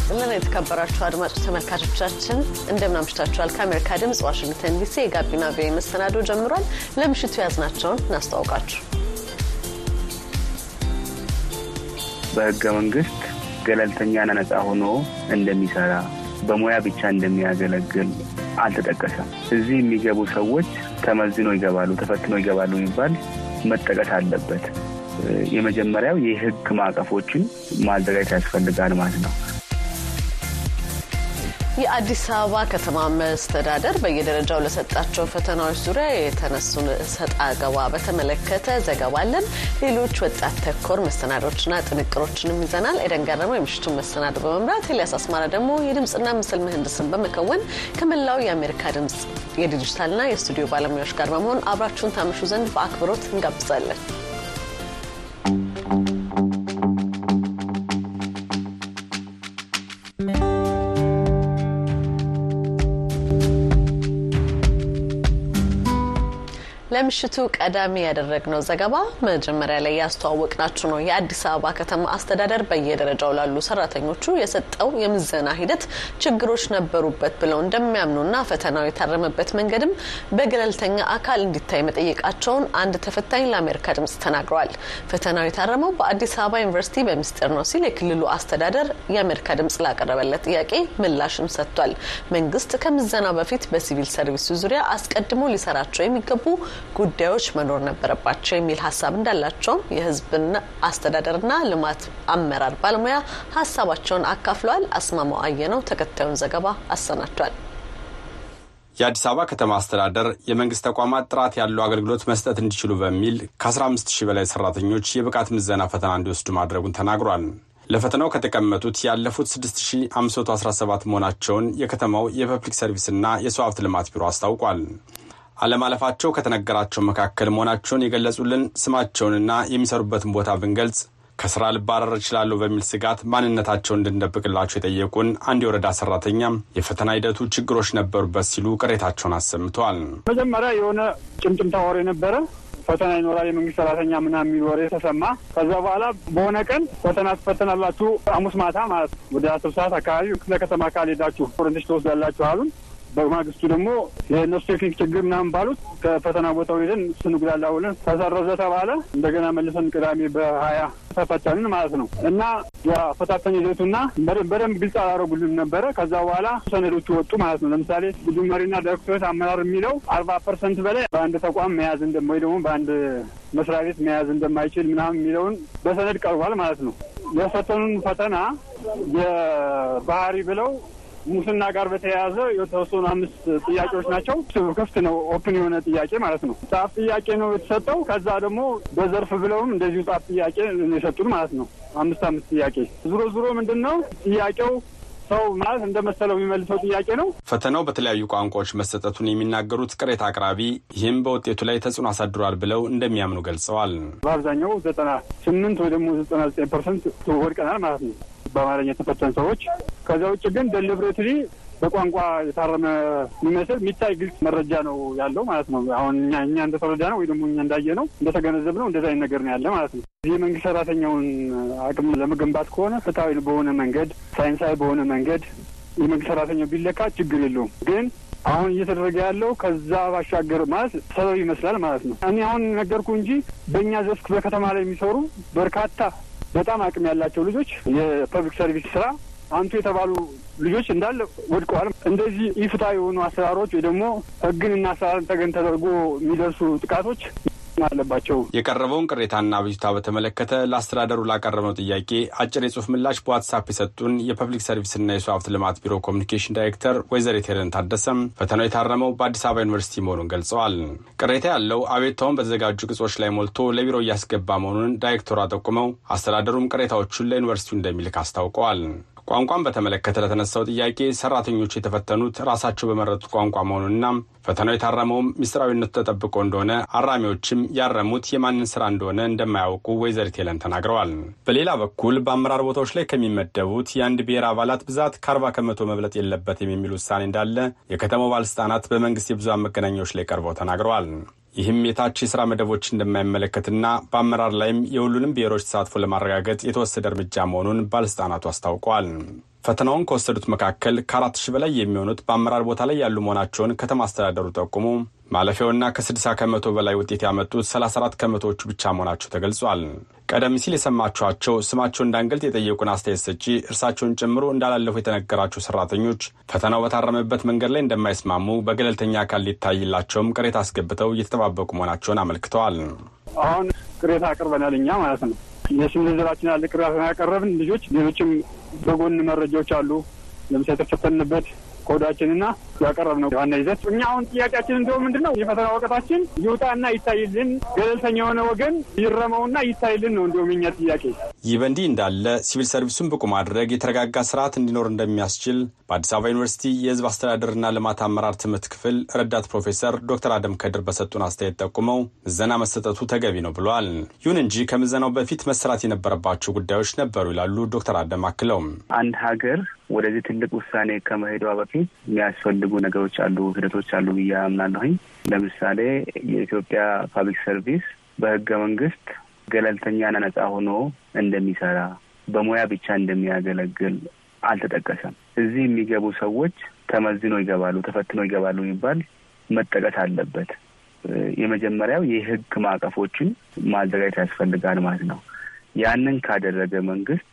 ይስጥልን። የተከበራችሁ አድማጭ ተመልካቾቻችን እንደምን አምሽታችኋል? ከአሜሪካ ድምጽ ዋሽንግተን ዲሲ የጋቢና ቪኦኤ መሰናዶ ጀምሯል። ለምሽቱ ያዝናቸውን እናስተዋውቃችሁ። በህገ መንግስት ገለልተኛና ነጻ ሆኖ እንደሚሰራ በሙያ ብቻ እንደሚያገለግል አልተጠቀሰም። እዚህ የሚገቡ ሰዎች ተመዝኖ ይገባሉ፣ ተፈትኖ ይገባሉ የሚባል መጠቀስ አለበት። የመጀመሪያው የህግ ማዕቀፎችን ማዘጋጀት ያስፈልጋል ማለት ነው። የአዲስ አበባ ከተማ መስተዳደር በየደረጃው ለሰጣቸው ፈተናዎች ዙሪያ የተነሱን ሰጣ ገባ በተመለከተ ዘገባ አለን። ሌሎች ወጣት ተኮር መሰናዶችና ጥንቅሮችንም ይዘናል። ኤደን ገረመው የምሽቱን መሰናዶ በመምራት ኤልያስ አስማራ ደግሞ የድምፅና ምስል ምህንድስን በመከወን ከመላው የአሜሪካ ድምፅ የዲጂታልና የስቱዲዮ ባለሙያዎች ጋር በመሆን አብራችሁን ታመሹ ዘንድ በአክብሮት እንጋብዛለን። ለምሽቱ ቀዳሚ ያደረግነው ዘገባ መጀመሪያ ላይ ያስተዋወቅናችሁ ነው። የአዲስ አበባ ከተማ አስተዳደር በየደረጃው ላሉ ሰራተኞቹ የሰጠው የምዘና ሂደት ችግሮች ነበሩበት ብለው እንደሚያምኑና ፈተናው የታረመበት መንገድም በገለልተኛ አካል እንዲታይ መጠየቃቸውን አንድ ተፈታኝ ለአሜሪካ ድምጽ ተናግረዋል። ፈተናው የታረመው በአዲስ አበባ ዩኒቨርሲቲ በሚስጥር ነው ሲል የክልሉ አስተዳደር የአሜሪካ ድምጽ ላቀረበለት ጥያቄ ምላሽም ሰጥቷል። መንግስት ከምዘናው በፊት በሲቪል ሰርቪሱ ዙሪያ አስቀድሞ ሊሰራቸው የሚገቡ ጉዳዮች መኖር ነበረባቸው የሚል ሀሳብ እንዳላቸውም የሕዝብና አስተዳደርና ልማት አመራር ባለሙያ ሀሳባቸውን አካፍለዋል። አስማማው አየነው ተከታዩን ዘገባ አሰናድቷል። የአዲስ አበባ ከተማ አስተዳደር የመንግስት ተቋማት ጥራት ያለው አገልግሎት መስጠት እንዲችሉ በሚል ከ15 ሺህ በላይ ሰራተኞች የብቃት ምዘና ፈተና እንዲወስዱ ማድረጉን ተናግሯል። ለፈተናው ከተቀመጡት ያለፉት 6517 መሆናቸውን የከተማው የፐብሊክ ሰርቪስና የሰው ሀብት ልማት ቢሮ አስታውቋል። አለማለፋቸው ከተነገራቸው መካከል መሆናቸውን የገለጹልን ስማቸውንና የሚሰሩበትን ቦታ ብንገልጽ ከስራ ልባረር እችላለሁ በሚል ስጋት ማንነታቸውን እንድንደብቅላቸው የጠየቁን አንድ የወረዳ ሰራተኛም የፈተና ሂደቱ ችግሮች ነበሩበት ሲሉ ቅሬታቸውን አሰምተዋል። መጀመሪያ የሆነ ጭምጭምታ ወሬ ነበረ። ፈተና ይኖራል የመንግስት ሰራተኛ ምናምን የሚል ወሬ ተሰማ። ከዛ በኋላ በሆነ ቀን ፈተና ትፈተናላችሁ ሐሙስ ማታ ማለት ወደ አስር ሰዓት አካባቢ ክፍለ ከተማ ካልሄዳችሁ orientation ትወስዳላችሁ አሉን። በማግስቱ ደግሞ የእነሱ ቴክኒክ ችግር ምናምን ባሉት ከፈተና ቦታው ሄደን ስንጉላላ ውለን ተሰረዘ ተባለ። እንደገና መልሰን ቅዳሜ በሀያ ተፈተንን ማለት ነው እና የአፈታተን ሂደቱና በደንብ ግልጽ አላረጉልን ነበረ። ከዛ በኋላ ሰነዶቹ ወጡ ማለት ነው። ለምሳሌ ቡድን መሪና ዳይሬክቶሬት አመራር የሚለው አርባ percent በላይ በአንድ ተቋም መያዝ ወይ ደግሞ በአንድ መስሪያ ቤት መያዝ እንደማይችል ምናምን የሚለውን በሰነድ ቀርቧል ማለት ነው። የፈተኑን ፈተና የባህሪ ብለው ሙስና ጋር በተያያዘ የተወሰኑ አምስት ጥያቄዎች ናቸው። ክፍት ነው፣ open የሆነ ጥያቄ ማለት ነው። ጻፍ ጥያቄ ነው የተሰጠው። ከዛ ደግሞ በዘርፍ ብለውም እንደዚሁ ጻፍ ጥያቄ የሰጡን ማለት ነው። አምስት አምስት ጥያቄ ዙሮ ዙሮ ምንድን ነው ጥያቄው ሰው ማለት እንደ መሰለው የሚመልሰው ጥያቄ ነው። ፈተናው በተለያዩ ቋንቋዎች መሰጠቱን የሚናገሩት ቅሬታ አቅራቢ ይህም በውጤቱ ላይ ተጽዕኖ አሳድሯል ብለው እንደሚያምኑ ገልጸዋል። በአብዛኛው ዘጠና ስምንት ወይ ደግሞ ዘጠና ዘጠኝ percent ወድቀናል ማለት ነው በአማርኛ የተፈተን ሰዎች። ከዛ ውጭ ግን deliberately በቋንቋ የታረመ የሚመስል የሚታይ ግልጽ መረጃ ነው ያለው ማለት ነው። አሁን እኛ እንደተረዳ ነው ወይ ደግሞ እኛ እንዳየ ነው እንደተገነዘብ ነው እንደዛ አይነት ነገር ነው ያለ ማለት ነው። የመንግስት ሰራተኛውን አቅም ለመገንባት ከሆነ ፍትሐዊ በሆነ መንገድ፣ ሳይንሳዊ በሆነ መንገድ የመንግስት ሰራተኛው ቢለካ ችግር የለውም ግን አሁን እየተደረገ ያለው ከዛ ባሻገር ማለት ሰበብ ይመስላል ማለት ነው። እኔ አሁን ነገርኩ እንጂ በእኛ desk በከተማ ላይ የሚሰሩ በርካታ በጣም አቅም ያላቸው ልጆች የፐብሊክ ሰርቪስ ስራ አንቱ የተባሉ ልጆች እንዳለ ወድቀዋል። እንደዚህ ኢፍትሐዊ የሆኑ አሰራሮች ወይ ደግሞ ሕግንና አሰራርን ተገን ተደርጎ የሚደርሱ ጥቃቶች አለባቸው። የቀረበውን ቅሬታና ብዥታ በተመለከተ ለአስተዳደሩ ላቀረብነው ጥያቄ አጭር የጽሁፍ ምላሽ በ WhatsApp የሰጡን የፐብሊክ ሰርቪስና የሰው ሀብት ልማት ቢሮ ኮሚኒኬሽን ዳይሬክተር ወይዘሪት ሄለን ታደሰም ፈተናው የታረመው በአዲስ አበባ ዩኒቨርሲቲ መሆኑን ገልጸዋል። ቅሬታ ያለው አቤቱታውን በተዘጋጁ ቅጾች ላይ ሞልቶ ለቢሮ እያስገባ መሆኑን ዳይሬክተሯ ጠቁመው አስተዳደሩም ቅሬታዎቹን ለዩኒቨርሲቲው እንደሚልክ አስታውቀዋል። ቋንቋን በተመለከተ ለተነሳው ጥያቄ ሰራተኞቹ የተፈተኑት ራሳቸው በመረጡት ቋንቋ መሆኑንና ፈተናው የታረመውም ምስጢራዊነቱ ተጠብቆ እንደሆነ አራሚዎችም ያረሙት የማንን ስራ እንደሆነ እንደማያውቁ ወይዘሪት ሄለን ተናግረዋል። በሌላ በኩል በአመራር ቦታዎች ላይ ከሚመደቡት የአንድ ብሔር አባላት ብዛት ከአርባ ከመቶ መብለጥ የለበትም የሚል ውሳኔ እንዳለ የከተማው ባለስልጣናት በመንግስት የብዙሃን መገናኛዎች ላይ ቀርበው ተናግረዋል። ይህም የታች የስራ መደቦች እንደማይመለከትና በአመራር ላይም የሁሉንም ብሔሮች ተሳትፎ ለማረጋገጥ የተወሰደ እርምጃ መሆኑን ባለስልጣናቱ አስታውቀዋል። ፈተናውን ከወሰዱት መካከል ከአራት ሺህ በላይ የሚሆኑት በአመራር ቦታ ላይ ያሉ መሆናቸውን ከተማ አስተዳደሩ ጠቁሙ ማለፊያውና ከስድሳ ከመቶ በላይ ውጤት ያመጡት 34 ከመቶዎቹ ብቻ መሆናቸው ተገልጿል። ቀደም ሲል የሰማችኋቸው ስማቸው እንዳንገልጥ የጠየቁን አስተያየት ሰጪ እርሳቸውን ጨምሮ እንዳላለፉ የተነገራቸው ሰራተኞች ፈተናው በታረመበት መንገድ ላይ እንደማይስማሙ በገለልተኛ አካል ሊታይላቸውም ቅሬታ አስገብተው እየተጠባበቁ መሆናቸውን አመልክተዋል። አሁን ቅሬታ አቅርበናል እኛ ማለት ነው። የስም ዝርዝራችን ያለ ቅሬታ ያቀረብን ልጆች ሌሎችም በጎን መረጃዎች አሉ። ለምሳሌ የተፈተንበት ኮዳችንና ያቀረብነው ዋና ይዘት እኛ አሁን ጥያቄያችን እንደው ምንድን ነው የፈተና ወቀታችን ይውጣና ይታይልን፣ ገለልተኛ የሆነ ወገን ይረመውና ይታይልን ነው እንዲሁም የኛ ጥያቄ። ይህ በእንዲህ እንዳለ ሲቪል ሰርቪሱን ብቁ ማድረግ የተረጋጋ ስርዓት እንዲኖር እንደሚያስችል በአዲስ አበባ ዩኒቨርሲቲ የሕዝብ አስተዳደርና ልማት አመራር ትምህርት ክፍል ረዳት ፕሮፌሰር ዶክተር አደም ከድር በሰጡን አስተያየት ጠቁመው ምዘና መሰጠቱ ተገቢ ነው ብለዋል። ይሁን እንጂ ከምዘናው በፊት መሰራት የነበረባቸው ጉዳዮች ነበሩ ይላሉ ዶክተር አደም አክለውም አንድ ሀገር ወደዚህ ትልቅ ውሳኔ ከመሄዷ በፊት የሚያስፈልጉ ነገሮች አሉ፣ ሂደቶች አሉ ብዬ አምናለሁኝ። ለምሳሌ የኢትዮጵያ ፓብሊክ ሰርቪስ በህገ መንግስት ገለልተኛና ነጻ ሆኖ እንደሚሰራ በሙያ ብቻ እንደሚያገለግል አልተጠቀሰም። እዚህ የሚገቡ ሰዎች ተመዝኖ ይገባሉ፣ ተፈትኖ ይገባሉ የሚባል መጠቀስ አለበት። የመጀመሪያው የህግ ማዕቀፎችን ማዘጋጀት ያስፈልጋል ማለት ነው። ያንን ካደረገ መንግስት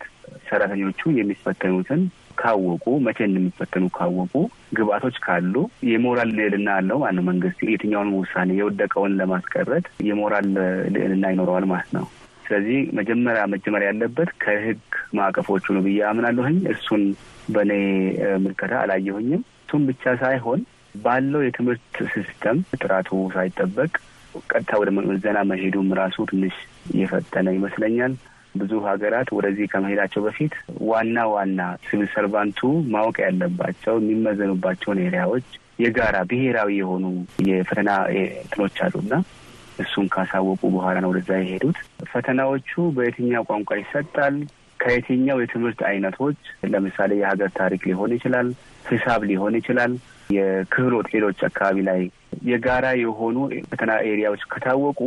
ሰራተኞቹ የሚፈተኑትን ካወቁ መቼ እንደሚፈተኑ ካወቁ ግብአቶች ካሉ የሞራል ልዕልና አለው ማለት ነው። መንግስት የትኛውን ውሳኔ የወደቀውን ለማስቀረት የሞራል ልዕልና ይኖረዋል ማለት ነው። ስለዚህ መጀመሪያ መጀመሪያ ያለበት ከህግ ማዕቀፎቹ ነው ብዬ አምናለሁኝ። እሱን በእኔ ምልከታ አላየሁኝም። እሱም ብቻ ሳይሆን ባለው የትምህርት system ጥራቱ ሳይጠበቅ ቀጥታ ወደ ምዘና መሄዱም ራሱ ትንሽ እየፈተነ ይመስለኛል። ብዙ ሀገራት ወደዚህ ከመሄዳቸው በፊት ዋና ዋና civil servant ኡ ማወቅ ያለባቸው የሚመዘኑባቸውን area ዎች የጋራ ብሔራዊ የሆኑ የፈተና እንትኖች አሉና እሱን ካሳወቁ በኋላ ነው ወደዛ የሄዱት። ፈተናዎቹ በየትኛው ቋንቋ ይሰጣል? ከየትኛው የትምህርት አይነቶች ለምሳሌ የሀገር ታሪክ ሊሆን ይችላል፣ ሂሳብ ሊሆን ይችላል፣ የክህሎት ሌሎች አካባቢ ላይ የጋራ የሆኑ ፈተና area ዎች ከታወቁ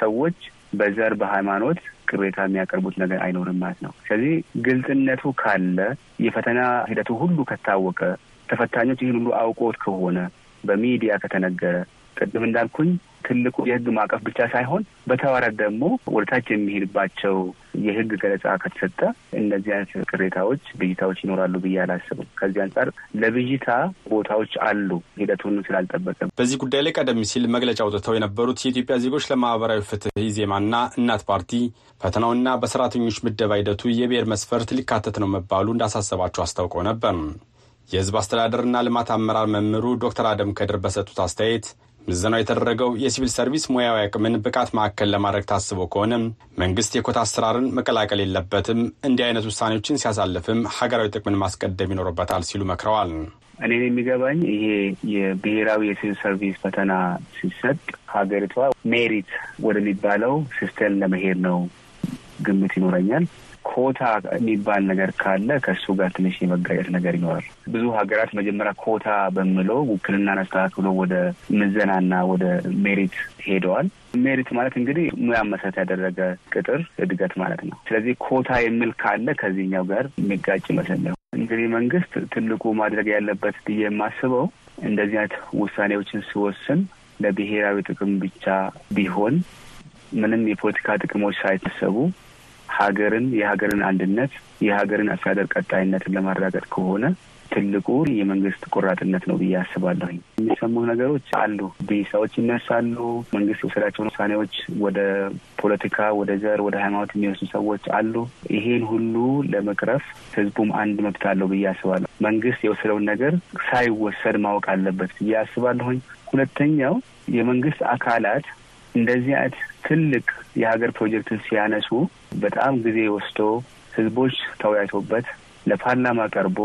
ሰዎች በዘር በሃይማኖት ቅሬታ የሚያቀርቡት ነገር አይኖርም ማለት ነው። ስለዚህ ግልጽነቱ ካለ የፈተና ሂደቱ ሁሉ ከታወቀ ተፈታኞች ይህን ሁሉ አውቆት ከሆነ በሚዲያ ከተነገረ ቅድም እንዳልኩኝ ትልቁ የህግ ማዕቀፍ ብቻ ሳይሆን በተዋረድ ደግሞ ወደታች የሚሄድባቸው የህግ ገለጻ ከተሰጠ እነዚህ አይነት ቅሬታዎች፣ ብዥታዎች ይኖራሉ ብዬ አላስብም። ከዚህ አንጻር ለብዥታ ቦታዎች አሉ፣ ሂደቱን ስላልጠበቀ። በዚህ ጉዳይ ላይ ቀደም ሲል መግለጫ አውጥተው የነበሩት የኢትዮጵያ ዜጎች ለማህበራዊ ፍትህ ኢዜማና እናት ፓርቲ ፈተናውና በሰራተኞች ምደባ ሂደቱ የብሔር መስፈርት ሊካተት ነው መባሉ እንዳሳሰባቸው አስታውቀው ነበር። የህዝብ አስተዳደርና ልማት አመራር መምህሩ ዶክተር አደም ከድር በሰጡት አስተያየት ምዘናው የተደረገው የሲቪል ሰርቪስ ሙያዊ አቅምን ብቃት ማዕከል ለማድረግ ታስቦ ከሆነም መንግስት የኮታ አሰራርን መቀላቀል የለበትም፣ እንዲህ አይነት ውሳኔዎችን ሲያሳልፍም ሀገራዊ ጥቅምን ማስቀደም ይኖርበታል ሲሉ መክረዋል። እኔ የሚገባኝ ይሄ የብሔራዊ የሲቪል ሰርቪስ ፈተና ሲሰጥ ሀገሪቷ merit ወደሚባለው system ለመሄድ ነው ግምት ይኖረኛል። ኮታ የሚባል ነገር ካለ ከእሱ ጋር ትንሽ የመጋጨት ነገር ይኖራል። ብዙ ሀገራት መጀመሪያ ኮታ በምለው ውክልናን አስተካክሎ ወደ ምዘናና ወደ merit ሄደዋል። merit ማለት እንግዲህ ሙያ መሰረት ያደረገ ቅጥር እድገት ማለት ነው። ስለዚህ ኮታ የሚል ካለ ከዚህኛው ጋር የሚጋጭ ይመስለኛል። እንግዲህ መንግስት ትልቁ ማድረግ ያለበት ብዬ የማስበው እንደዚህ አይነት ውሳኔዎችን ሲወስን ለብሔራዊ ጥቅም ብቻ ቢሆን ምንም የፖለቲካ ጥቅሞች ሳይታሰቡ ሀገርን የሀገርን አንድነት የሀገርን አስተዳደር ቀጣይነትን ለማረጋገጥ ከሆነ ትልቁ የመንግስት ቆራጥነት ነው ብዬ አስባለሁኝ። የሚሰሙ ነገሮች አሉ፣ ብሂሳዎች ይነሳሉ። መንግስት የወሰዳቸውን ውሳኔዎች ወደ ፖለቲካ፣ ወደ ዘር፣ ወደ ሃይማኖት የሚወስዱ ሰዎች አሉ። ይሄን ሁሉ ለመቅረፍ ህዝቡም አንድ መብት አለው ብዬ አስባለሁ። መንግስት የወሰደውን ነገር ሳይወሰድ ማወቅ አለበት ብዬ አስባለሁኝ። ሁለተኛው የመንግስት አካላት እንደዚህ አይነት ትልቅ የሀገር ፕሮጀክትን ሲያነሱ በጣም ጊዜ ወስዶ ህዝቦች ተወያይቶበት ለፓርላማ ቀርቦ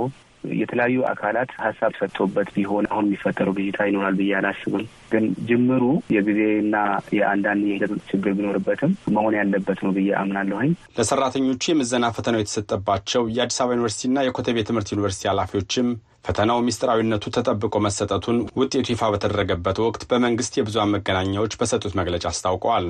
የተለያዩ አካላት ሀሳብ ሰጥቶበት ቢሆን አሁን የሚፈጠረው ብዥታ ይኖራል ብዬ አላስብም። ግን ጅምሩ የጊዜና የአንዳንድ የሂደት ችግር ቢኖርበትም መሆን ያለበት ነው ብዬ አምናለሁኝ። ለሰራተኞቹ የምዘና ፈተናው የተሰጠባቸው የአዲስ አበባ ዩኒቨርሲቲና የኮተቤ ትምህርት ዩኒቨርሲቲ ኃላፊዎችም ፈተናው ሚስጥራዊነቱ ተጠብቆ መሰጠቱን ውጤቱ ይፋ በተደረገበት ወቅት በመንግስት የብዙሃን መገናኛዎች በሰጡት መግለጫ አስታውቀዋል።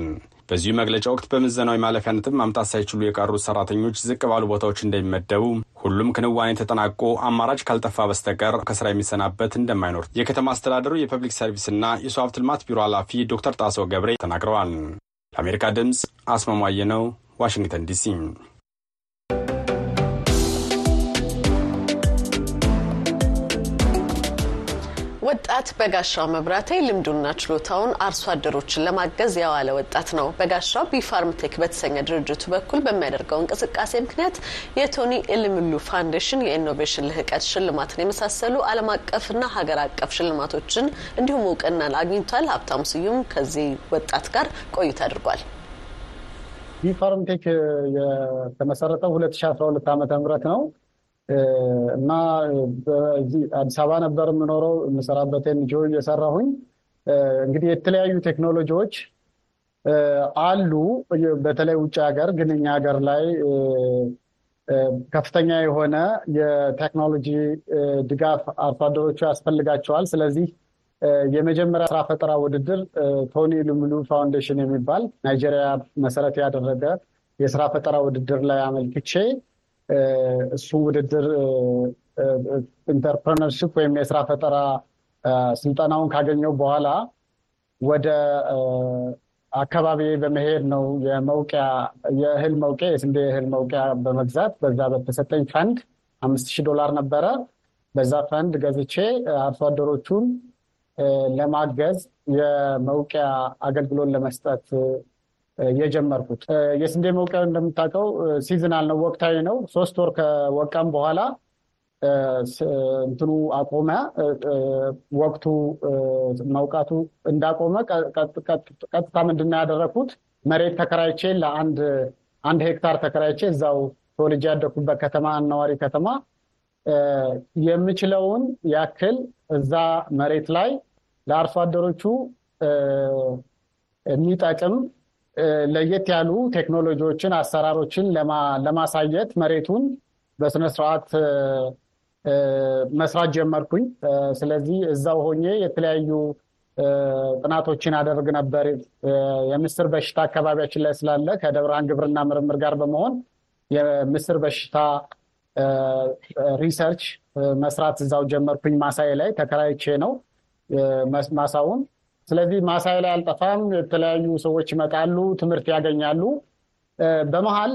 በዚሁ መግለጫ ወቅት በምዘናዊ ማለፊያ ነጥብ ማምጣት ሳይችሉ የቀሩት ሰራተኞች ዝቅ ባሉ ቦታዎች እንደሚመደቡ፣ ሁሉም ክንዋኔ ተጠናቆ አማራጭ ካልጠፋ በስተቀር ከስራ የሚሰናበት እንደማይኖር የከተማ አስተዳደሩ የፐብሊክ ሰርቪስና የሰው ሀብት ልማት ቢሮ ኃላፊ ዶክተር ጣሰው ገብሬ ተናግረዋል። ለአሜሪካ ድምፅ አስማማው አየነው፣ ዋሽንግተን ዲሲ። ወጣት በጋሻው መብራቴ ልምዱና ችሎታውን አርሶ አደሮችን ለማገዝ ያዋለ ወጣት ነው። በጋሻው ቢፋርም ቴክ በተሰኘ ድርጅቱ በኩል በሚያደርገው እንቅስቃሴ ምክንያት የቶኒ ኤሉሜሉ ፋውንዴሽን የ innovation ልህቀት ሽልማትን የመሳሰሉ ዓለም አቀፍና ሀገር አቀፍ ሽልማቶችን እንዲሁም እውቅናን አግኝቷል። ሀብታሙ ስዩም ከዚህ ወጣት ጋር ቆይታ አድርጓል። ቢፋርም የተመሰረተው 2012 ዓ ም ነው እና አዲስ አበባ ነበር የምኖረው የምሰራበት ኤንጂኦ እየሰራሁኝ እንግዲህ የተለያዩ ቴክኖሎጂዎች አሉ። በተለይ ውጭ ሀገር ግን እኛ ሀገር ላይ ከፍተኛ የሆነ የቴክኖሎጂ ድጋፍ አርሶ አደሮቹ ያስፈልጋቸዋል። ስለዚህ የመጀመሪያ ስራ ፈጠራ ውድድር ቶኒ ኤሉሜሉ ፋውንዴሽን የሚባል ናይጄሪያ መሰረት ያደረገ የስራ ፈጠራ ውድድር ላይ አመልክቼ እሱ ውድድር entrepreneurship ወይም የስራ ፈጠራ ስልጠናውን ካገኘው በኋላ ወደ አካባቢ በመሄድ ነው የመውቂያ የእህል መውቂያ የስንዴ እህል መውቂያ በመግዛት በዛ በተሰጠኝ ፈንድ አምስት ሺህ ዶላር ነበረ። በዛ ፈንድ ገዝቼ አርሶ አደሮቹን ለማገዝ የመውቂያ አገልግሎት ለመስጠት የጀመርኩት የስንዴ መውቂያው እንደምታውቀው seasonal ነው፣ ወቅታዊ ነው። ሶስት ወር ከወቃም በኋላ እንትኑ አቆመ። ወቅቱ መውቃቱ እንዳቆመ ቀጥታ ምንድን ነው ያደረኩት? መሬት ተከራይቼ ለአንድ አንድ ሄክታር ተከራይቼ እዛው ተወልጄ ያደኩበት ከተማ አናዋሪ ከተማ የምችለውን ያክል እዛ መሬት ላይ ለአርሶ አደሮቹ የሚጠቅም ለየት ያሉ ቴክኖሎጂዎችን፣ አሰራሮችን ለማሳየት መሬቱን በስነስርዓት መስራት ጀመርኩኝ። ስለዚህ እዛው ሆኜ የተለያዩ ጥናቶችን አደርግ ነበር። የምስር በሽታ አካባቢያችን ላይ ስላለ ከደብረ ግብርና ምርምር ጋር በመሆን የምስር በሽታ research መስራት እዛው ጀመርኩኝ። ማሳዬ ላይ ተከራይቼ ነው ማሳውን ስለዚህ ማሳይ ላይ አልጠፋም። የተለያዩ ሰዎች ይመጣሉ፣ ትምህርት ያገኛሉ። በመሀል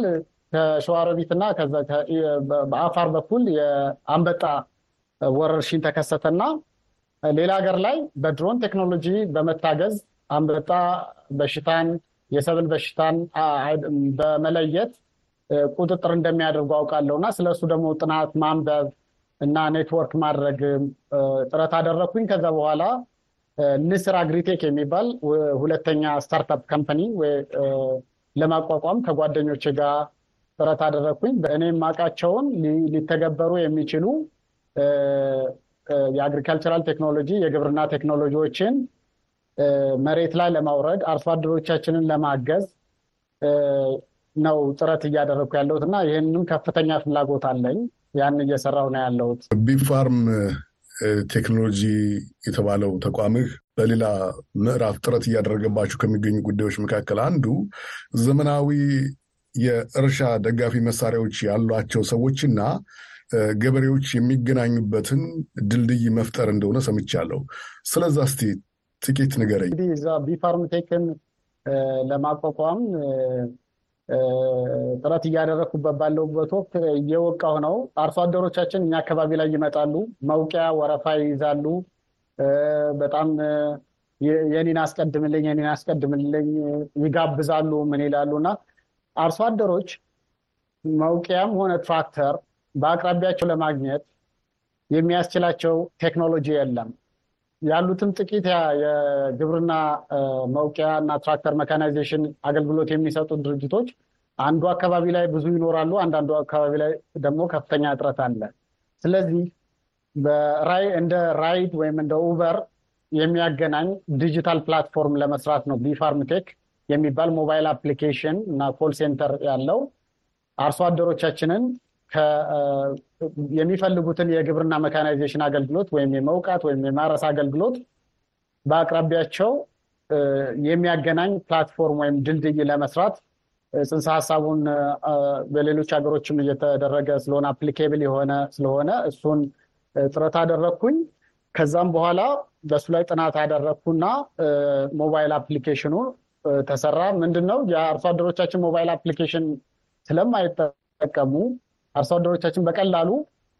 ከሸዋሮቢትና በአፋር በኩል የአንበጣ ወረርሽኝ ተከሰተና ሌላ ሀገር ላይ በድሮን ቴክኖሎጂ በመታገዝ አንበጣ በሽታን የሰብል በሽታን በመለየት ቁጥጥር እንደሚያደርጉ አውቃለሁ እና ስለሱ ደግሞ ጥናት ማንበብ እና ኔትወርክ ማድረግ ጥረት አደረግኩኝ። ከዛ በኋላ ንስር አግሪቴክ የሚባል ሁለተኛ startup company ለማቋቋም ከጓደኞች ጋር ጥረት አደረግኩኝ። እኔ የማውቃቸውን ሊተገበሩ የሚችሉ የ agricultural technology የግብርና ቴክኖሎጂዎችን መሬት ላይ ለማውረድ አርሶ አደሮቻችንን ለማገዝ ነው ጥረት እያደረግኩ ያለሁት እና ይህንም ከፍተኛ ፍላጎት አለኝ። ያን እየሰራሁ ነው ያለሁት። ቢፋርም ቴክኖሎጂ የተባለው ተቋምህ በሌላ ምዕራፍ ጥረት እያደረገባቸው ከሚገኙ ጉዳዮች መካከል አንዱ ዘመናዊ የእርሻ ደጋፊ መሳሪያዎች ያሏቸው ሰዎችና ገበሬዎች የሚገናኙበትን ድልድይ መፍጠር እንደሆነ ሰምቻለሁ። ስለዛ እስቲ ጥቂት ንገረኝ። እንግዲህ እዛ ቢፋርምቴክን ለማቋቋም ጥረት እያደረግኩበት ባለሁበት ወቅት እየወቃሁ ነው። አርሶ አደሮቻችን እኛ አካባቢ ላይ ይመጣሉ፣ መውቂያ ወረፋ ይይዛሉ። በጣም የኔን አስቀድምልኝ፣ የኔን አስቀድምልኝ ይጋብዛሉ። ምን ይላሉ እና አርሶ አደሮች መውቂያም ሆነ ትራክተር በአቅራቢያቸው ለማግኘት የሚያስችላቸው ቴክኖሎጂ የለም። ያሉትም ጥቂት የግብርና መውቂያ እና ትራክተር መካናይዜሽን አገልግሎት የሚሰጡ ድርጅቶች አንዱ አካባቢ ላይ ብዙ ይኖራሉ፣ አንዳንዱ አካባቢ ላይ ደግሞ ከፍተኛ እጥረት አለ። ስለዚህ እንደ ራይድ ወይም እንደ ኡበር የሚያገናኝ digital platform ለመስራት ነው ቢፋርምቴክ የሚባል mobile application እና call center ያለው አርሶ አደሮቻችንን የሚፈልጉትን የግብርና mechanization አገልግሎት ወይም የመውቃት ወይም የማረስ አገልግሎት በአቅራቢያቸው የሚያገናኝ platform ወይም ድልድይ ለመስራት ጽንሰ ሀሳቡን በሌሎች ሀገሮችም እየተደረገ ስለሆነ applicable የሆነ ስለሆነ እሱን ጥረት አደረግኩኝ። ከዛም በኋላ በሱ ላይ ጥናት አደረግኩና mobile application ኑ ተሰራ። ምንድን ነው የአርሶ አደሮቻችን mobile application ስለማይጠቀሙ አርሶ አደሮቻችን በቀላሉ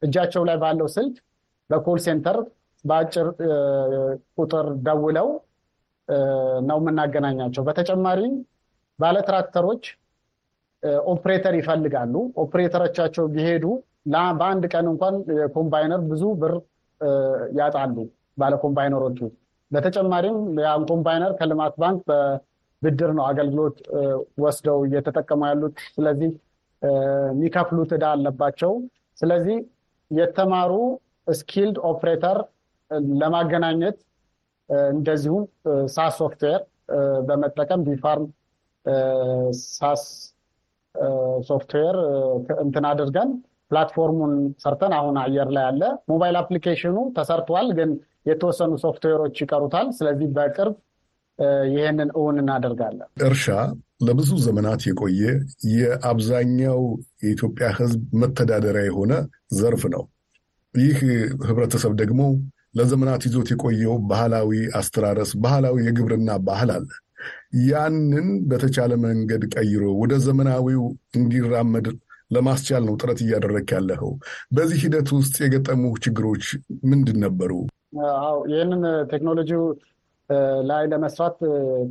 እጃቸው ላይ ባለው ስልክ በ call center በአጭር ቁጥር ደውለው ነው የምናገናኛቸው። በተጨማሪም ባለትራክተሮች ኦፕሬተር ይፈልጋሉ። ኦፕሬተሮቻቸው ቢሄዱ በአንድ ቀን እንኳን combiner ብዙ ብር ያጣሉ ባለ combiner ኦቹ። በተጨማሪም ያን combiner ከልማት ባንክ በብድር ነው አገልግሎት ወስደው እየተጠቀሙ ያሉት። ስለዚህ የሚከፍሉት ዕዳ አለባቸው። ስለዚህ የተማሩ skilled operator ለማገናኘት እንደዚሁም SaaS software በመጠቀም ቢፋርም SaaS software እንትን አድርገን platform ኡን ሰርተን አሁን አየር ላይ ያለ mobile application ኑ ተሰርቷል፣ ግን የተወሰኑ ሶፍትዌሮች ይቀሩታል። ስለዚህ በቅርብ ይህንን እውን እናደርጋለን። እርሻ ለብዙ ዘመናት የቆየ የአብዛኛው የኢትዮጵያ ሕዝብ መተዳደሪያ የሆነ ዘርፍ ነው። ይህ ህብረተሰብ ደግሞ ለዘመናት ይዞት የቆየው ባህላዊ አስተራረስ፣ ባህላዊ የግብርና ባህል አለ። ያንን በተቻለ መንገድ ቀይሮ ወደ ዘመናዊው እንዲራመድ ለማስቻል ነው ጥረት እያደረግ ያለኸው። በዚህ ሂደት ውስጥ የገጠሙ ችግሮች ምንድን ነበሩ? አዎ ይህንን ቴክኖሎጂው ላይ ለመስራት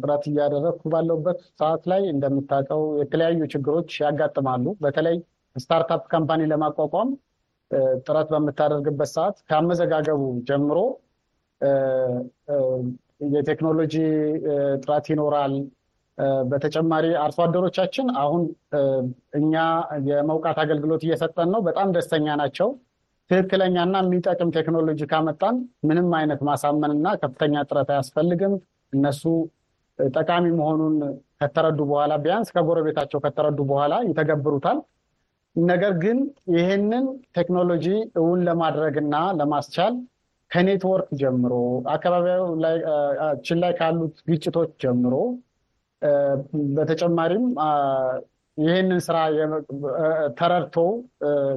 ጥረት እያደረግኩ ባለውበት ሰዓት ላይ እንደምታውቀው የተለያዩ ችግሮች ያጋጥማሉ። በተለይ startup company ለማቋቋም ጥረት በምታደርግበት ሰዓት ከአመዘጋገቡ ጀምሮ የቴክኖሎጂ ጥረት ይኖራል። በተጨማሪ አርሶ አደሮቻችን አሁን እኛ የመውቃት አገልግሎት እየሰጠን ነው፣ በጣም ደስተኛ ናቸው። ትክክለኛና የሚጠቅም ቴክኖሎጂ ካመጣን ምንም አይነት ማሳመንና ከፍተኛ ጥረት አያስፈልግም። እነሱ ጠቃሚ መሆኑን ከተረዱ በኋላ ቢያንስ ከጎረቤታቸው ከተረዱ በኋላ ይተገብሩታል። ነገር ግን ይህንን ቴክኖሎጂ እውን ለማድረግና ለማስቻል ከኔትወርክ ጀምሮ አካባቢያችን ላይ ካሉት ግጭቶች ጀምሮ በተጨማሪም ይህንን ስራ ተረድቶ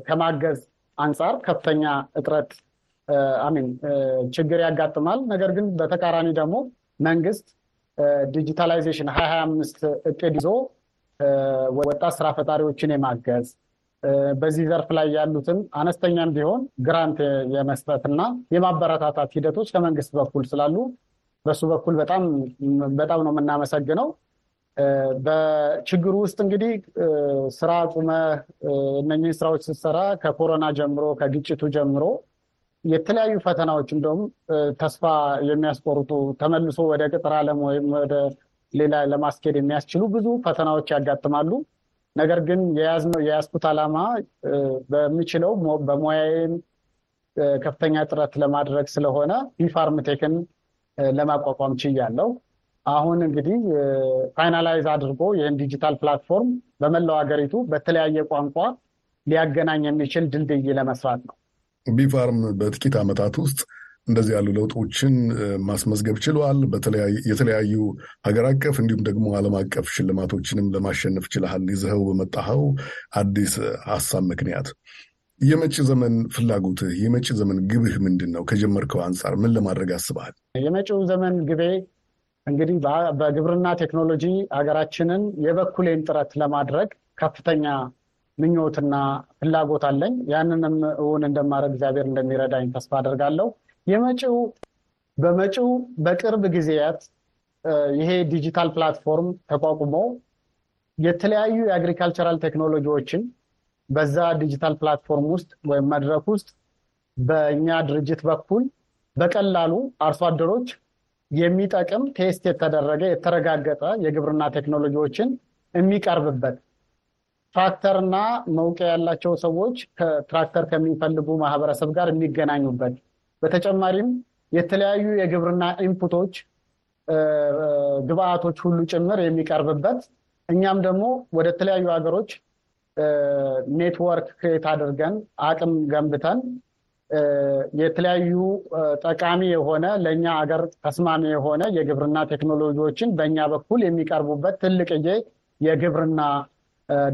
ከማገዝ አንጻር ከፍተኛ እጥረት አሚን ችግር ያጋጥማል። ነገር ግን በተቃራኒ ደግሞ መንግስት digitalization ሀያ ሀያ አምስት እቅድ ይዞ ወጣት ስራ ፈጣሪዎችን የማገዝ በዚህ ዘርፍ ላይ ያሉትን አነስተኛም ቢሆን grant የመስጠትና የማበረታታት ሂደቶች ከመንግስት በኩል ስላሉ በሱ በኩል በጣም በጣም ነው የምናመሰግነው። በችግሩ ውስጥ እንግዲህ ስራ ቁመህ እነኚህን ስራዎች ስትሰራ ከኮሮና ጀምሮ ከግጭቱ ጀምሮ የተለያዩ ፈተናዎች እንደውም ተስፋ የሚያስቆርጡ ተመልሶ ወደ ቅጥር ዓለም ወይም ወደ ሌላ ለማስኬድ የሚያስችሉ ብዙ ፈተናዎች ያጋጥማሉ። ነገር ግን የያዝኩት ዓላማ በምችለው በሙያዬም ከፍተኛ ጥረት ለማድረግ ስለሆነ ቢፋርምቴክን ለማቋቋም ችያለሁ። አሁን እንግዲህ finalize አድርጎ ይህን digital platform በመላው ሀገሪቱ በተለያየ ቋንቋ ሊያገናኝ የሚችል ድልድይ ለመስራት ነው። ቢፋርም በጥቂት ዓመታት ውስጥ እንደዚህ ያሉ ለውጦችን ማስመዝገብ ችለዋል። የተለያዩ ሀገር አቀፍ እንዲሁም ደግሞ ዓለም አቀፍ ሽልማቶችንም ለማሸነፍ ችለሃል። ይዘኸው በመጣኸው አዲስ ሀሳብ ምክንያት የመጪ ዘመን ፍላጎትህ፣ የመጪ ዘመን ግብህ ምንድን ነው? ከጀመርከው አንጻር ምን ለማድረግ አስበሃል? የመጪው ዘመን ግቤ እንግዲህ በግብርና ቴክኖሎጂ ሀገራችንን የበኩሌን ጥረት ለማድረግ ከፍተኛ ምኞትና ፍላጎት አለኝ። ያንንም እውን እንደማድረግ እግዚአብሔር እንደሚረዳኝ ተስፋ አደርጋለሁ። የመጪው በመጪው በቅርብ ጊዜያት ይሄ digital platform ተቋቁሞ የተለያዩ የ agricultural ቴክኖሎጂዎችን በዛ digital platform ውስጥ ወይም መድረክ ውስጥ በእኛ ድርጅት በኩል በቀላሉ አርሶ አደሮች የሚጠቅም test የተደረገ የተረጋገጠ የግብርና ቴክኖሎጂዎችን የሚቀርብበት ትራክተርና መውቂያ ያላቸው ሰዎች ትራክተር ከሚፈልጉ ማህበረሰብ ጋር የሚገናኙበት በተጨማሪም የተለያዩ የግብርና input ኦች ግብአቶች ሁሉ ጭምር የሚቀርብበት እኛም ደግሞ ወደ ተለያዩ ሀገሮች network create አድርገን አቅም ገንብተን የተለያዩ ጠቃሚ የሆነ ለእኛ አገር ተስማሚ የሆነ የግብርና ቴክኖሎጂዎችን በእኛ በኩል የሚቀርቡበት ትልቅዬ የግብርና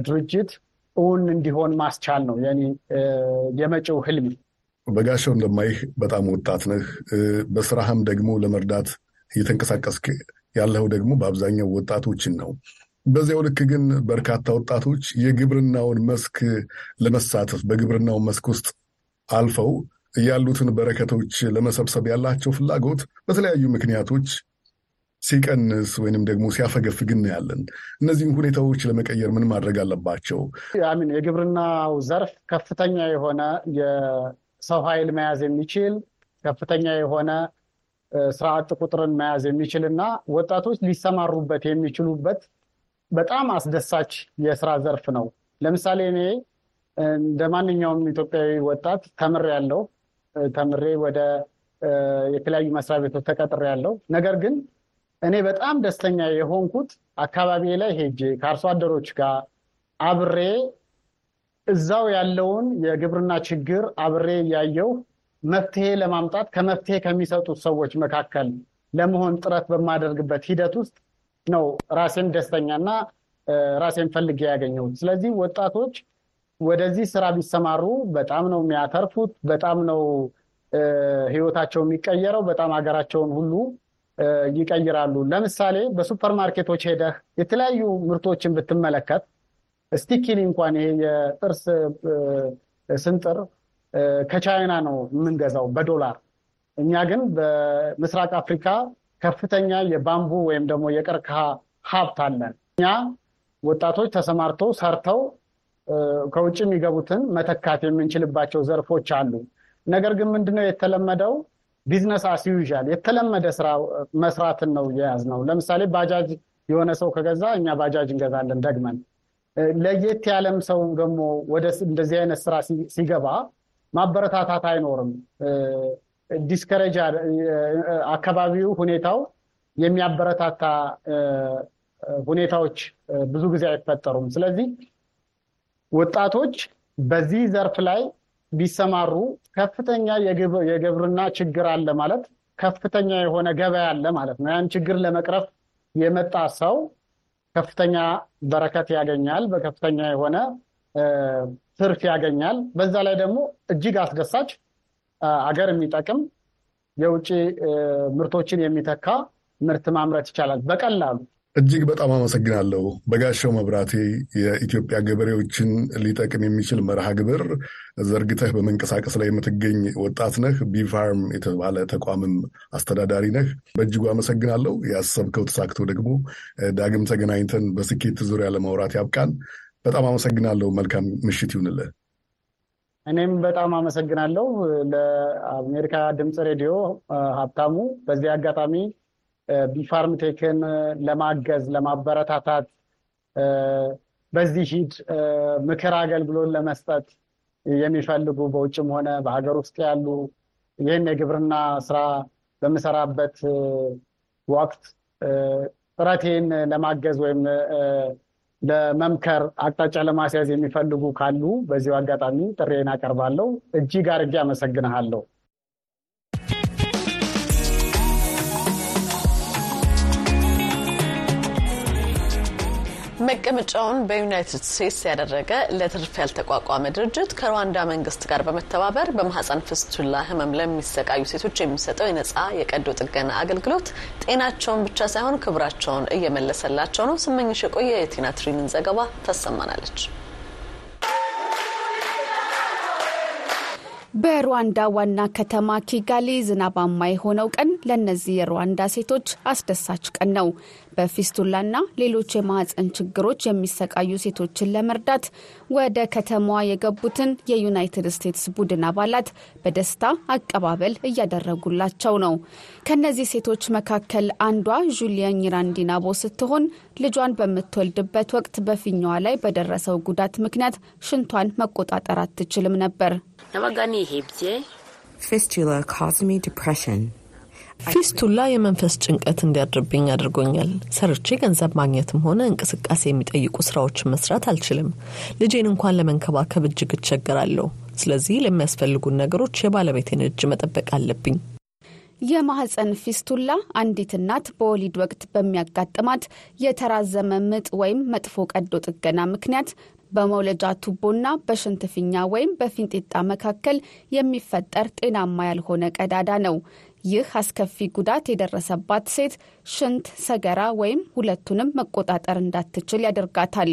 ድርጅት እውን እንዲሆን ማስቻል ነው የኔ የመጪው ህልም። በጋሻው እንደማይህ በጣም ወጣት ነህ። በስራህም ደግሞ ለመርዳት እየተንቀሳቀስክ ያለው ደግሞ በአብዛኛው ወጣቶችን ነው። በዚያው ልክ ግን በርካታ ወጣቶች የግብርናውን መስክ ለመሳተፍ በግብርናው መስክ ውስጥ አልፈው ያሉትን በረከቶች ለመሰብሰብ ያላቸው ፍላጎት በተለያዩ ምክንያቶች ሲቀንስ ወይንም ደግሞ ሲያፈገፍግ እናያለን። እነዚህም ሁኔታዎች ለመቀየር ምን ማድረግ አለባቸው? አሚን የግብርናው ዘርፍ ከፍተኛ የሆነ የሰው ኃይል መያዝ የሚችል ከፍተኛ የሆነ ስራ አጥ ቁጥርን መያዝ የሚችል እና ወጣቶች ሊሰማሩበት የሚችሉበት በጣም አስደሳች የስራ ዘርፍ ነው። ለምሳሌ እኔ እንደ ማንኛውም ኢትዮጵያዊ ወጣት ተምሬ ያለው ተምሬ ወደ የተለያዩ መስሪያ ቤቶች ተቀጥሬ ያለው ነገር ግን እኔ በጣም ደስተኛ የሆንኩት አካባቢ ላይ ሄጄ ከአርሶ አደሮች ጋር አብሬ እዛው ያለውን የግብርና ችግር አብሬ እያየው መፍትሄ ለማምጣት ከመፍትሄ ከሚሰጡት ሰዎች መካከል ለመሆን ጥረት በማደርግበት ሂደት ውስጥ ነው ራሴን ደስተኛና ራሴን ፈልጌ ያገኘሁት። ስለዚህ ወጣቶች ወደዚህ ስራ ቢሰማሩ በጣም ነው የሚያተርፉት። በጣም ነው ህይወታቸው የሚቀየረው። በጣም ሀገራቸውን ሁሉ ይቀይራሉ። ለምሳሌ በሱፐር ማርኬቶች ሄደህ የተለያዩ ምርቶችን ብትመለከት ስቲኪኒ እንኳን ይሄ የጥርስ ስንጥር ከቻይና ነው የምንገዛው በዶላር። እኛ ግን በምስራቅ አፍሪካ ከፍተኛ የ bamboo ወይም ደግሞ የቀርከሃ ሀብት አለን። እኛ ወጣቶች ተሰማርተው ሰርተው ከውጭ የሚገቡትን መተካት የምንችልባቸው ዘርፎች አሉ። ነገር ግን ምንድነው የተለመደው business as usual የተለመደ ስራ መስራትን ነው የያዝነው። ለምሳሌ ባጃጅ የሆነ ሰው ከገዛ እኛ ባጃጅ እንገዛለን ደግመን። ለየት ያለም ሰው ደግሞ ወደ እንደዚህ አይነት ስራ ሲገባ ማበረታታት አይኖርም። discourage አካባቢው ሁኔታው የሚያበረታታ ሁኔታዎች ብዙ ጊዜ አይፈጠሩም። ስለዚህ ወጣቶች በዚህ ዘርፍ ላይ ቢሰማሩ ከፍተኛ የግብርና ችግር አለ ማለት ከፍተኛ የሆነ ገበያ አለ ማለት ነው። ያን ችግር ለመቅረፍ የመጣ ሰው ከፍተኛ በረከት ያገኛል፣ በከፍተኛ የሆነ ትርፍ ያገኛል። በዛ ላይ ደግሞ እጅግ አስደሳች አገር የሚጠቅም የውጭ ምርቶችን የሚተካ ምርት ማምረት ይቻላል በቀላሉ። እጅግ በጣም አመሰግናለሁ። በጋሻው መብራቴ የኢትዮጵያ ገበሬዎችን ሊጠቅም የሚችል መርሃ ግብር ዘርግተህ በመንቀሳቀስ ላይ የምትገኝ ወጣት ነህ። ቢፋርም የተባለ ተቋምም አስተዳዳሪ ነህ። በእጅጉ አመሰግናለሁ። ያሰብከው ተሳክቶ ደግሞ ዳግም ተገናኝተን በስኬት ዙሪያ ለማውራት ያብቃን። በጣም አመሰግናለሁ። መልካም ምሽት ይሁንልህ። እኔም በጣም አመሰግናለሁ ለአሜሪካ ድምፅ ሬዲዮ ሀብታሙ። በዚህ አጋጣሚ ቢፋርም ቴክን ለማገዝ ለማበረታታት በዚህ ሂድ ምክር አገልግሎት ለመስጠት የሚፈልጉ በውጭም ሆነ በሀገር ውስጥ ያሉ ይህን የግብርና ስራ በምሰራበት ወቅት ጥረቴን ለማገዝ ወይም ለመምከር አቅጣጫ ለማስያዝ የሚፈልጉ ካሉ በዚሁ አጋጣሚ ጥሬን አቀርባለሁ። እጅግ አድርጌ አመሰግንሃለሁ። መቀመጫውን በዩናይትድ ስቴትስ ያደረገ ለትርፍ ያልተቋቋመ ድርጅት ከሩዋንዳ መንግስት ጋር በመተባበር በማህፀን ፍስቱላ ህመም ለሚሰቃዩ ሴቶች የሚሰጠው የነጻ የቀዶ ጥገና አገልግሎት ጤናቸውን ብቻ ሳይሆን ክብራቸውን እየመለሰላቸው ነው። ስመኝሽ የቆየ የቲና ትሪንን ዘገባ ታሰማናለች። በሩዋንዳ ዋና ከተማ ኪጋሊ ዝናባማ የሆነው ቀን ለእነዚህ የሩዋንዳ ሴቶች አስደሳች ቀን ነው። በፊስቱላና ሌሎች የማህፀን ችግሮች የሚሰቃዩ ሴቶችን ለመርዳት ወደ ከተማዋ የገቡትን የዩናይትድ ስቴትስ ቡድን አባላት በደስታ አቀባበል እያደረጉላቸው ነው። ከነዚህ ሴቶች መካከል አንዷ ጁሊያን ኝራንዲናቦ ስትሆን ልጇን በምትወልድበት ወቅት በፊኛዋ ላይ በደረሰው ጉዳት ምክንያት ሽንቷን መቆጣጠር አትችልም ነበር። Fistula caused me depression. ፊስቱላ የመንፈስ ጭንቀት እንዲያድርብኝ አድርጎኛል። ሰርቼ ገንዘብ ማግኘትም ሆነ እንቅስቃሴ የሚጠይቁ ስራዎችን መስራት አልችልም። ልጄን እንኳን ለመንከባከብ እጅግ እቸገራለሁ። ስለዚህ ለሚያስፈልጉን ነገሮች የባለቤቴን እጅ መጠበቅ አለብኝ። የማህፀን ፊስቱላ አንዲት እናት በወሊድ ወቅት በሚያጋጥማት የተራዘመ ምጥ ወይም መጥፎ ቀዶ ጥገና ምክንያት በመውለጃ ቱቦና በሽንት ፊኛ ወይም በፊንጢጣ መካከል የሚፈጠር ጤናማ ያልሆነ ቀዳዳ ነው። ይህ አስከፊ ጉዳት የደረሰባት ሴት ሽንት፣ ሰገራ ወይም ሁለቱንም መቆጣጠር እንዳትችል ያደርጋታል።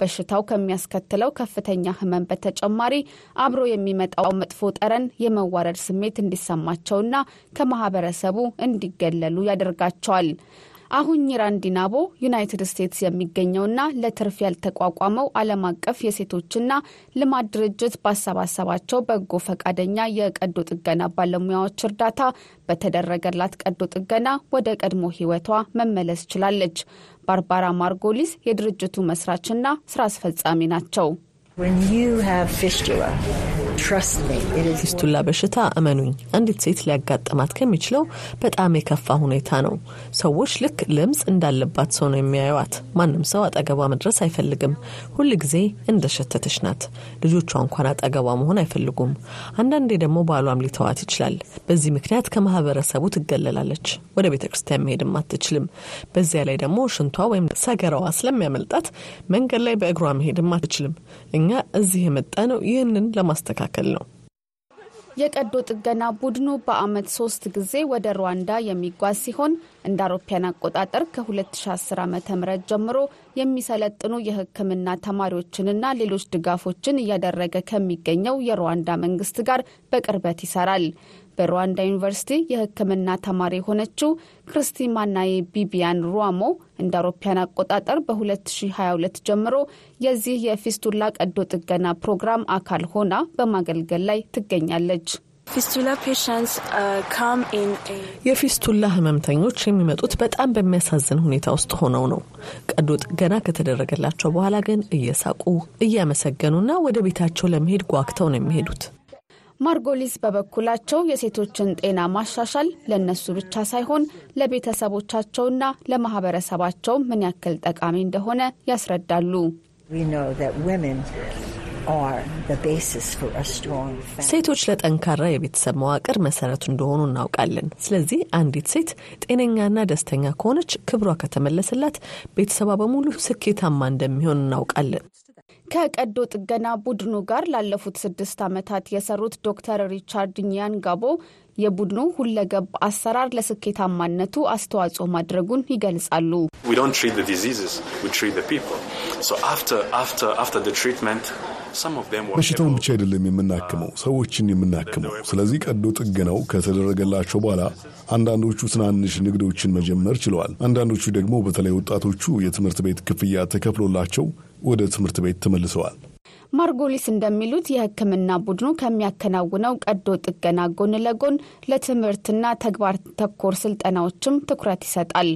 በሽታው ከሚያስከትለው ከፍተኛ ሕመም በተጨማሪ አብሮ የሚመጣው መጥፎ ጠረን የመዋረድ ስሜት እንዲሰማቸውና ከማህበረሰቡ እንዲገለሉ ያደርጋቸዋል። አሁን ኒራን ዲናቦ ዩናይትድ ስቴትስ የሚገኘውና ለትርፍ ያልተቋቋመው ዓለም አቀፍ የሴቶችና ልማት ድርጅት ባሰባሰባቸው በጎ ፈቃደኛ የቀዶ ጥገና ባለሙያዎች እርዳታ በተደረገላት ቀዶ ጥገና ወደ ቀድሞ ሕይወቷ መመለስ ችላለች። ባርባራ ማርጎሊስ የድርጅቱ መስራችና ስራ አስፈጻሚ ናቸው። ፊስቱላ በሽታ እመኑኝ፣ አንዲት ሴት ሊያጋጥማት ከሚችለው በጣም የከፋ ሁኔታ ነው። ሰዎች ልክ ልምጽ እንዳለባት ሰው ነው የሚያዩዋት። ማንም ሰው አጠገቧ መድረስ አይፈልግም። ሁል ጊዜ እንደሸተተች ናት። ልጆቿ እንኳን አጠገቧ መሆን አይፈልጉም። አንዳንዴ ደግሞ ባሏም ሊተዋት ይችላል። በዚህ ምክንያት ከማህበረሰቡ ትገለላለች። ወደ ቤተ ክርስቲያን መሄድም አትችልም። በዚያ ላይ ደግሞ ሽንቷ ወይም ሰገራዋ ስለሚያመልጣት መንገድ ላይ በእግሯ መሄድም አትችልም። እኛ እዚህ የመጣ ነው ይህንን ለማስተካከል ነው። የቀዶ ጥገና ቡድኑ በአመት ሶስት ጊዜ ወደ ሩዋንዳ የሚጓዝ ሲሆን እንደ አውሮፓያን አቆጣጠር ከ2010 ዓ ም ጀምሮ የሚሰለጥኑ የሕክምና ተማሪዎችንና ሌሎች ድጋፎችን እያደረገ ከሚገኘው የሩዋንዳ መንግስት ጋር በቅርበት ይሰራል። በሩዋንዳ ዩኒቨርሲቲ የሕክምና ተማሪ የሆነችው ክርስቲማናዬ ቢቢያን ሩዋሞ እንደ አውሮፓያን አቆጣጠር በ2022 ጀምሮ የዚህ የፊስቱላ ቀዶ ጥገና ፕሮግራም አካል ሆና በማገልገል ላይ ትገኛለች። የፊስቱላ ህመምተኞች የሚመጡት በጣም በሚያሳዝን ሁኔታ ውስጥ ሆነው ነው። ቀዶ ጥገና ከተደረገላቸው በኋላ ግን እየሳቁ እያመሰገኑና ወደ ቤታቸው ለመሄድ ጓግተው ነው የሚሄዱት። ማርጎሊስ በበኩላቸው የሴቶችን ጤና ማሻሻል ለእነሱ ብቻ ሳይሆን ለቤተሰቦቻቸውና ለማህበረሰባቸው ምን ያክል ጠቃሚ እንደሆነ ያስረዳሉ። ሴቶች ለጠንካራ የቤተሰብ መዋቅር መሰረቱ እንደሆኑ እናውቃለን። ስለዚህ አንዲት ሴት ጤነኛና ደስተኛ ከሆነች፣ ክብሯ ከተመለሰላት፣ ቤተሰቧ በሙሉ ስኬታማ እንደሚሆን እናውቃለን። ከቀዶ ጥገና ቡድኑ ጋር ላለፉት ስድስት ዓመታት የሰሩት ዶክተር ሪቻርድ ኒያን ጋቦ የቡድኑ ሁለገብ አሰራር ለስኬታማነቱ አስተዋጽኦ ማድረጉን ይገልጻሉ። በሽታውን ብቻ አይደለም የምናክመው፣ ሰዎችን የምናክመው። ስለዚህ ቀዶ ጥገናው ከተደረገላቸው በኋላ አንዳንዶቹ ትናንሽ ንግዶችን መጀመር ችለዋል። አንዳንዶቹ ደግሞ በተለይ ወጣቶቹ የትምህርት ቤት ክፍያ ተከፍሎላቸው ወደ ትምህርት ቤት ተመልሰዋል። ማርጎሊስ እንደሚሉት የሕክምና ቡድኑ ከሚያከናውነው ቀዶ ጥገና ጎን ለጎን ለትምህርትና ተግባር ተኮር ስልጠናዎችም ትኩረት ይሰጣል።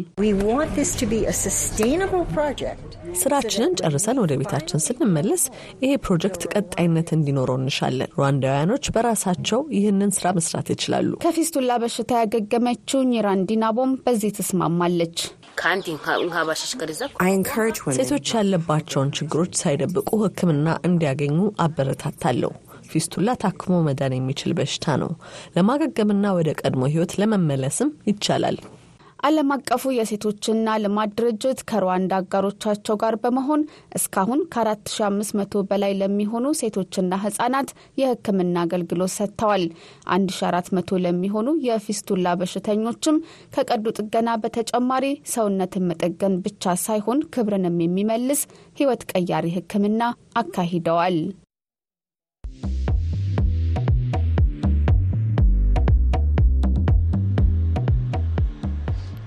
ስራችንን ጨርሰን ወደ ቤታችን ስንመለስ ይሄ ፕሮጀክት ቀጣይነት እንዲኖረው እንሻለን። ሩዋንዳውያኖች በራሳቸው ይህንን ስራ መስራት ይችላሉ። ከፊስቱላ በሽታ ያገገመችው ኒራን ዲናቦም በዚህ ትስማማለች። ሴቶች ያለባቸውን ችግሮች ሳይደብቁ ሕክምና እንዲያገኙ አበረታታለሁ። ፊስቱላ ታክሞ መዳን የሚችል በሽታ ነው። ለማገገምና ወደ ቀድሞ ህይወት ለመመለስም ይቻላል። ዓለም አቀፉ የሴቶችና ልማት ድርጅት ከሩዋንዳ አጋሮቻቸው ጋር በመሆን እስካሁን ከ4500 በላይ ለሚሆኑ ሴቶችና ህጻናት የህክምና አገልግሎት ሰጥተዋል። 1400 ለሚሆኑ የፊስቱላ በሽተኞችም ከቀዶ ጥገና በተጨማሪ ሰውነትን መጠገን ብቻ ሳይሆን ክብርንም የሚመልስ ህይወት ቀያሪ ህክምና አካሂደዋል።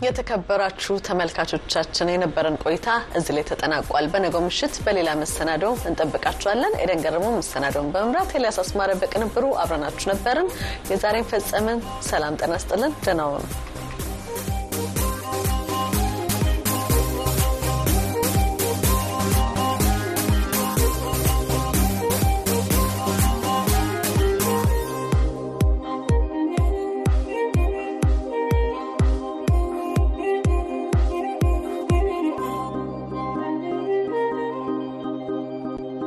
የተከበራችሁ ተመልካቾቻችን የነበረን ቆይታ እዚህ ላይ ተጠናቋል። በነገው ምሽት በሌላ መሰናዶ እንጠብቃችኋለን። ኤደን ገረመው መሰናዶውን በመምራት ኤልያስ አስማረ በቅንብሩ አብረናችሁ ነበርን። የዛሬን ፈጸምን። ሰላም ጤና ስጥልን። ደህና ሁኑ።